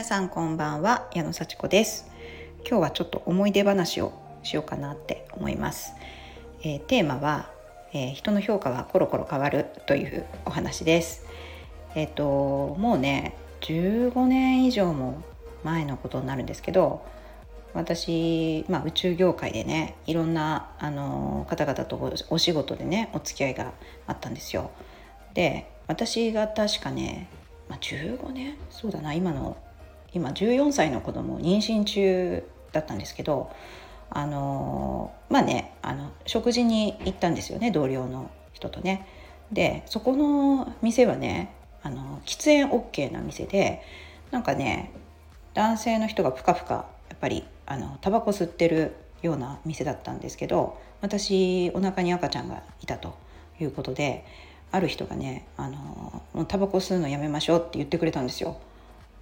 皆さんこんばんは矢野幸子です。今日はちょっと思い出話をしようかなって思います、えー、テーマは、えー、人の評価はコロコロ変わるというお話です。えっ、ー、ともうね15年以上も前のことになるんですけど私、まあ、宇宙業界でねいろんなあの方々とお仕事でねお付き合いがあったんですよ。で私が確かね、まあ、15年？そうだな今の今14歳の子供を妊娠中だったんですけどあのまあねあの食事に行ったんですよね同僚の人とね。でそこの店はねあの喫煙 OK な店でなんかね男性の人がぷかぷかやっぱりあのタバコ吸ってるような店だったんですけど私お腹に赤ちゃんがいたということである人がねあのもうタバコ吸うのやめましょうって言ってくれたんですよ。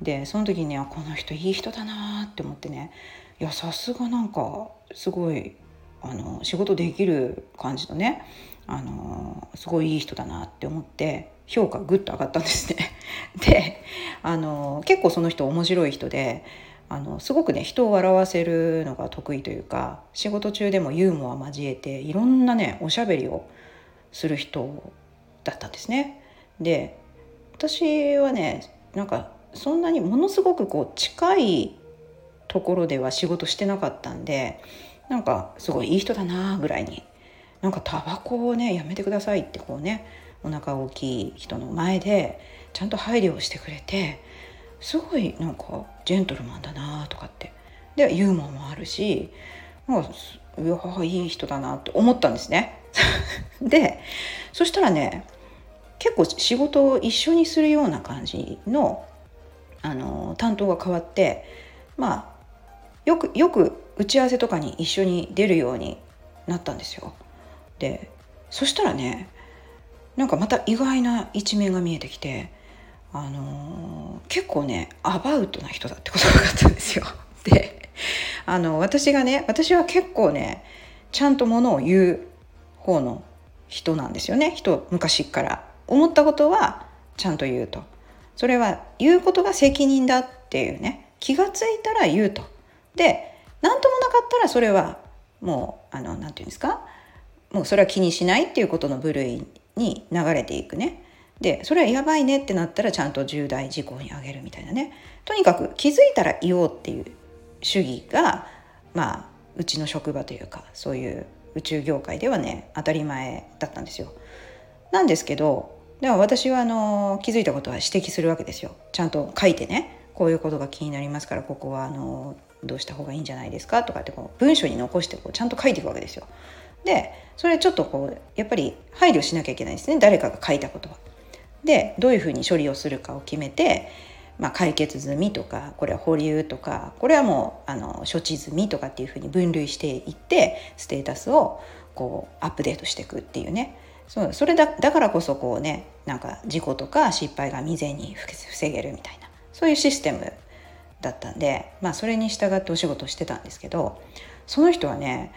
でその時にはこの人いい人だなって思ってねいやさすがなんかすごいあの仕事できる感じのねあのすごいいい人だなって思って評価ぐっと上がったんですね。であの結構その人面白い人であのすごくね人を笑わせるのが得意というか仕事中でもユーモア交えていろんなねおしゃべりをする人だったんですね。で私はねなんかそんなにものすごくこう近いところでは仕事してなかったんでなんかすごいいい人だなぐらいになんかタバコをねやめてくださいってこうねお腹大きい人の前でちゃんと配慮をしてくれてすごいなんかジェントルマンだなとかってでユーモアもあるしなんかいやいい人だなって思ったんですね。でそしたらね結構仕事を一緒にするような感じのあの担当が変わってまあよくよく打ち合わせとかに一緒に出るようになったんですよ。でそしたらねなんかまた意外な一面が見えてきてあのー、結構ねアバウトな人だってことが分かったんですよ。であの私がね私は結構ねちゃんとものを言う方の人なんですよね人昔から思ったことはちゃんと言うとそれは言うことが責任だっていうね気がついたら言うと。で何ともなかったらそれはもうあの何て言うんですか？もうそれは気にしないっていうことの部類に流れていくね。でそれはやばいねってなったらちゃんと重大事項にあげるみたいなね。とにかく気づいたら言おうっていう主義がまあうちの職場というかそういう宇宙業界ではね当たり前だったんですよ。なんですけどでも私はあの気づいたことは指摘するわけですよ。ちゃんと書いてねこういうことが気になりますからここはあのどうした方がいいんじゃないですかとかってこう文章に残してこうちゃんと書いていくわけですよ。でそれちょっとこうやっぱり配慮しなきゃいけないですね誰かが書いたことは。でどういうふうに処理をするかを決めて、まあ、解決済みとかこれは保留とかこれはもうあの処置済みとかっていうふうに分類していってステータスをこうアップデートしていくっていうねそうそれだだからこそこうねなんか事故とか失敗が未然に防げるみたいなそういうシステムだったんで、まあ、それに従ってお仕事してたんですけどその人はね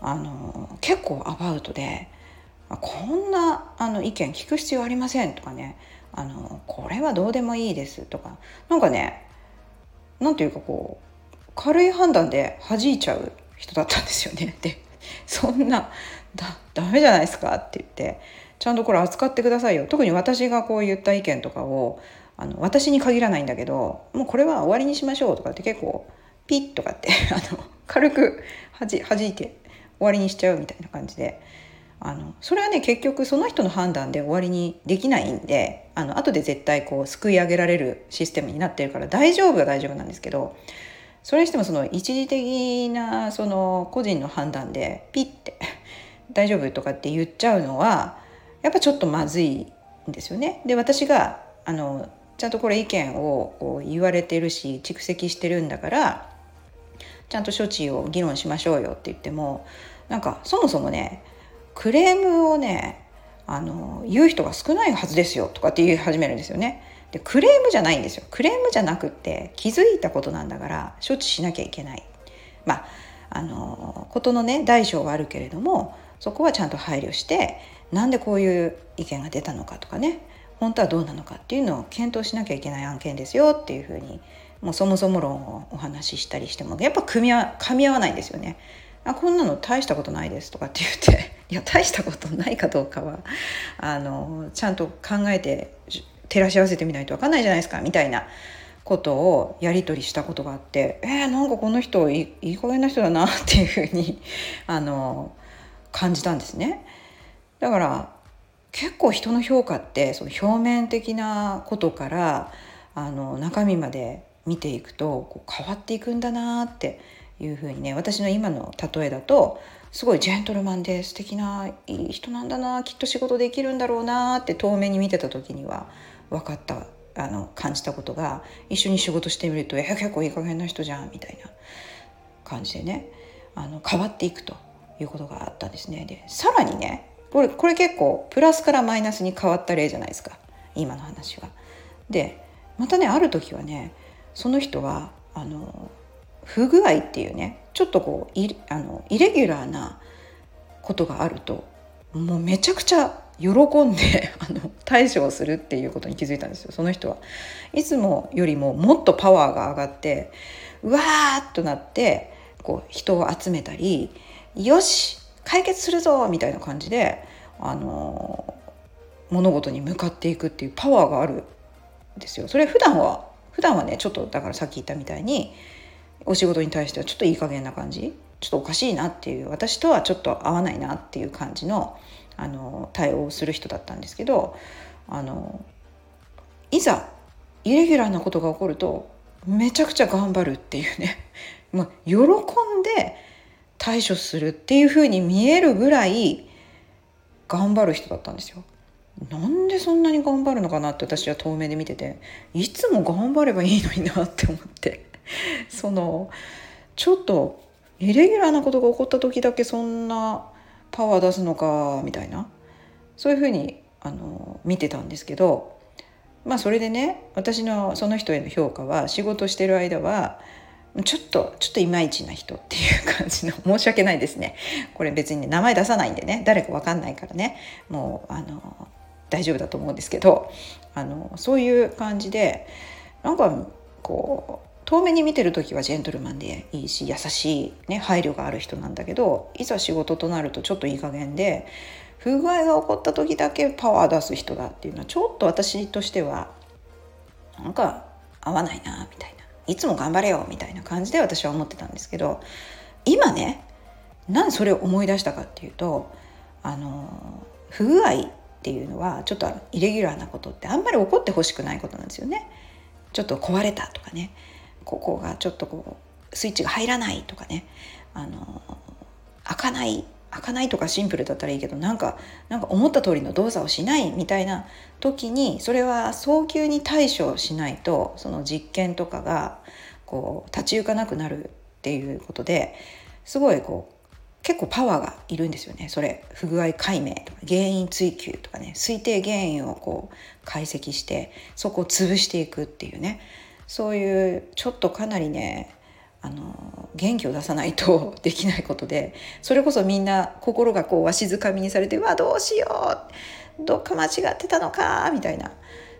あの結構アバウトでこんなあの意見聞く必要ありませんとかねあのこれはどうでもいいですとかなんかねなんていうかこう軽い判断で弾いちゃう人だったんですよね。でそんなだダメじゃないですか？って言ってちゃんとこれ扱ってくださいよ。特に私がこう言った意見とかをあの私に限らないんだけどもうこれは終わりにしましょうとかって結構ピッとかって あの軽くはじ弾いて終わりにしちゃうみたいな感じで。あのそれはね結局その人の判断で終わりにできないんであの後で絶対こう救い上げられるシステムになってるから大丈夫は大丈夫なんですけどそれにしてもその一時的なその個人の判断でピッて大丈夫とかって言っちゃうのはやっぱちょっとまずいんですよね。で私があのちゃんとこれ意見をこう言われてるし蓄積してるんだからちゃんと処置を議論しましょうよって言ってもなんかそもそもねクレームをねあの言う人が少ないはずですよとかって言い始めるんですよね。でクレームじゃないんですよクレームじゃなくって気づいたことなんだから処置しなきゃいけないまああのことのね大小はあるけれどもそこはちゃんと配慮してなんでこういう意見が出たのかとかね本当はどうなのかっていうのを検討しなきゃいけない案件ですよっていうふうにもうそもそも論をお話ししたりしてもやっぱ組み合噛み合わないんですよね。あこんなの大したことないですとかって言って いや大したことないかどうかはあのちゃんと考えて照らし合わせてみないと分かんないじゃないですかみたいなことをやり取りしたことがあってえー、なんかこの人いいい加減な人だなっていうふうにあの感じたんですね。だから結構人の評価ってその表面的なことからあの中身まで見ていくとこう変わっていくんだなっていうふうにね私の今の例えだとすごいジェントルマンで素敵ないい人なんだなきっと仕事できるんだろうなって遠目に見てた時には分かったあの感じたことが一緒に仕事してみると「え結構いい加減な人じゃん」みたいな感じでねあの変わっていくということがあったんですね。でさらにねこれこれ結構プラスからマイナスに変わった例じゃないですか今の話は。でまたねある時はねその人はあの不具合っていうねちょっとこういあのイレギュラーなことがあるともうめちゃくちゃ喜んで あの対処をするっていうことに気づいたんですよその人はいつもよりももっとパワーが上がってうわーっとなってこう人を集めたりよし解決するぞみたいな感じであの物事に向かっていくっていうパワーがあるんですよ。それ普段は普段はねちょっとだからさっき言ったみたいにお仕事に対してはちょっといい加減な感じちょっとおかしいなっていう私とはちょっと合わないなっていう感じのあの対応をする人だったんですけどあのいざイレギュラーなことが起こるとめちゃくちゃ頑張るっていうね、ま、喜んで対処するっていうふうに見えるぐらい頑張る人だったんですよ。なんでそんなに頑張るのかなって私は遠目で見てて。いつも頑張ればいいのになって思って。そのちょっとイレギュラーなことが起こった時だけそんなパワー出すのかみたいな。そういうふうにあの見てたんですけど。まあそれでね私のその人への評価は仕事してる間はちょっとちょっといまいちな人っていう感じの 申し訳ないですね。これ別に、ね、名前出さないんでね。誰か分かんないからね。もうあの大丈夫だと思うんですけど。あのそういう感じでなんかこう遠目に見てる時はジェントルマンでいいし優しい、ね、配慮がある人なんだけどいざ仕事となるとちょっといい加減で不具合が起こった時だけパワー出す人だっていうのはちょっと私としてはなんか合わないなみたいな。いつも頑張れよみたいな感じで私は思ってたんですけど今ねなんでそれを思い出したかっていうとあの不具合っていうのはちょっとイレギュラーなことってあんまり起こってほしくないことなんですよね。ちょっと壊れたとかねここがちょっとこうスイッチが入らないとかねあの開かない開かないとかシンプルだったらいいけどなんかなんか思った通りの動作をしないみたいな時にそれは早急に対処しないとその実験とかがこう立ち行かなくなるっていうことですごいこう結構パワーがいるんですよね。それ不具合解明とか原因追求とかね推定原因をこう解析してそこを潰していくっていうね。そういうちょっとかなりねあの元気を出さないとできないことでそれこそみんな心がこうわしづかみにされて「うわどうしようどっか間違ってたのか」みたいな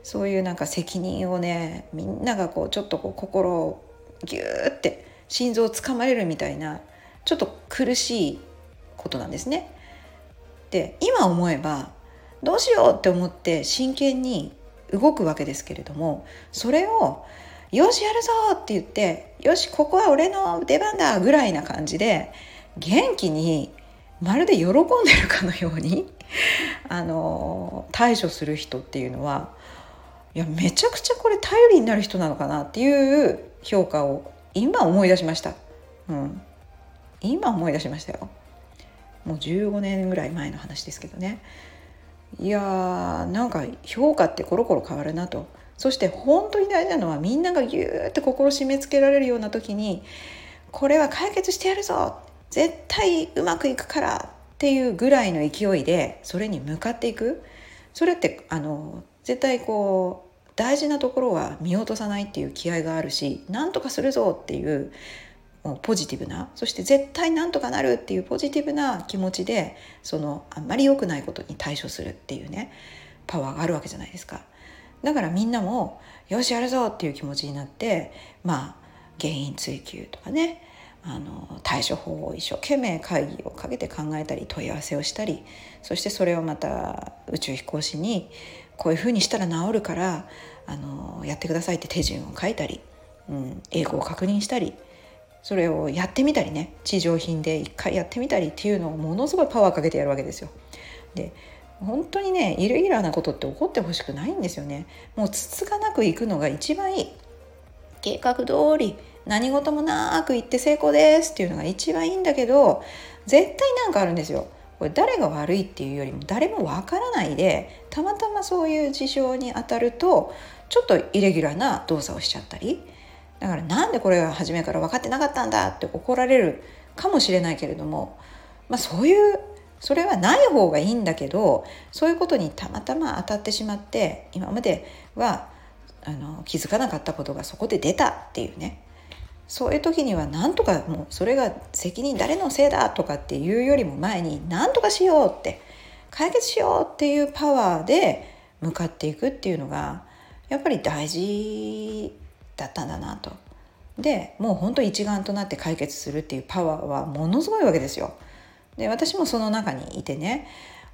そういうなんか責任をねみんながこうちょっとこう心をギューって心臓をつかまれるみたいなちょっと苦しいことなんですね。で今思えばどうしようって思って真剣に動くわけですけれどもそれをよしやるぞって言ってよしここは俺の出番だぐらいな感じで元気にまるで喜んでるかのように あの対処する人っていうのはいやめちゃくちゃこれ頼りになる人なのかなっていう評価を今思い出しました。うん、今思い出しましたよ。もう15年ぐらい前の話ですけどね。いやーなんか評価ってコロコロ変わるなとそして本当に大事なのはみんながギューって心締め付けられるような時にこれは解決してやるぞ絶対うまくいくからっていうぐらいの勢いでそれに向かっていくそれってあの絶対こう大事なところは見落とさないっていう気合があるしなんとかするぞっていうポジティブなそして絶対なんとかなるっていうポジティブな気持ちでそのあんまり良くないことに対処するっていうねパワーがあるわけじゃないですか。だからみんなもよしやるぞっていう気持ちになってまあ原因追求とかねあの対処法を一生懸命会議をかけて考えたり問い合わせをしたりそしてそれをまた宇宙飛行士にこういうふうにしたら治るからあのやってくださいって手順を書いたり、うん、英語を確認したりそれをやってみたりね地上品で一回やってみたりっていうのをものすごいパワーかけてやるわけですよ。で本当にねイレギュラーなことって起こってほしくないんですよね。もうつつがなくいくのが一番いい。計画通り何事もなく言って成功ですっていうのが一番いいんだけど絶対なんかあるんですよ。これ誰が悪いっていうよりも誰もわからないでたまたまそういう事象に当たるとちょっとイレギュラーな動作をしちゃったりだからなんでこれが初めから分かってなかったんだって怒られるかもしれないけれども、まあ、そういうそれはない方がいいんだけどそういうことにたまたま当たってしまって今まではあの気づかなかったことがそこで出たっていうねそういう時には何とかもうそれが責任誰のせいだとかっていうよりも前に何とかしようって解決しようっていうパワーで向かっていくっていうのがやっぱり大事だったんだなと。でもう本当一丸となって解決するっていうパワーはものすごいわけですよ。で私もその中にいてね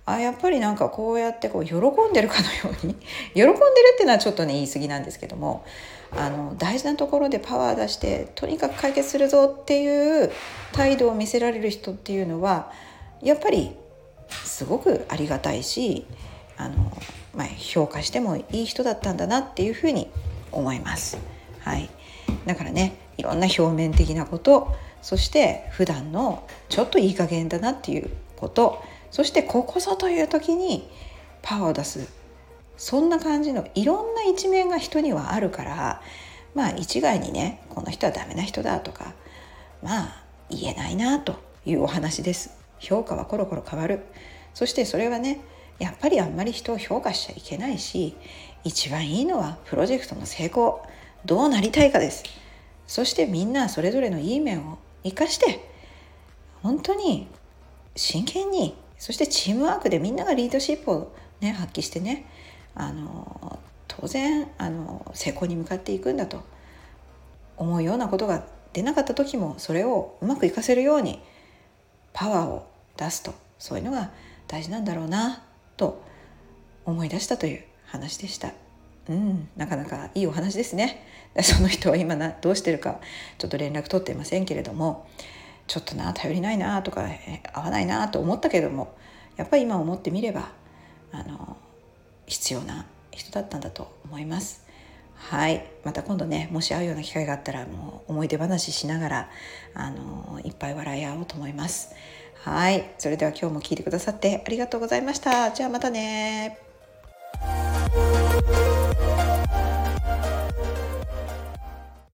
あやっぱりなんかこうやってこう喜んでるかのように 喜んでるっていうのはちょっとね言い過ぎなんですけどもあの大事なところでパワー出してとにかく解決するぞっていう態度を見せられる人っていうのはやっぱりすごくありがたいしあの、まあ、評価してもいい人だったんだなっていうふうに思います。はい、だからねいろんな表面的なことそして普段のちょっといい加減だなっていうこと。そしてここぞという時にパワーを出す。そんな感じのいろんな一面が人にはあるからまあ一概にねこの人はダメな人だとかまあ言えないなというお話です。評価はコロコロ変わる。そしてそれはねやっぱりあんまり人を評価しちゃいけないし一番いいのはプロジェクトの成功。どうなりたいかです。そしてみんなそれぞれのいい面を生かして本当に真剣にそしてチームワークでみんながリードシップを、ね、発揮してねあの当然あの成功に向かっていくんだと思うようなことが出なかった時もそれをうまくいかせるようにパワーを出すとそういうのが大事なんだろうなと思い出したという話でした。うん、なかなかいいお話ですね。その人は今などうしてるかちょっと連絡取っていませんけれどもちょっとな頼りないなとか合わないなと思ったけどもやっぱり今思ってみればあの必要な人だったんだと思います。はいまた今度ねもし会うような機会があったらもう思い出話しながらあのいっぱい笑い合おうと思います。はいそれでは今日も聞いてくださってありがとうございました。じゃあまたね。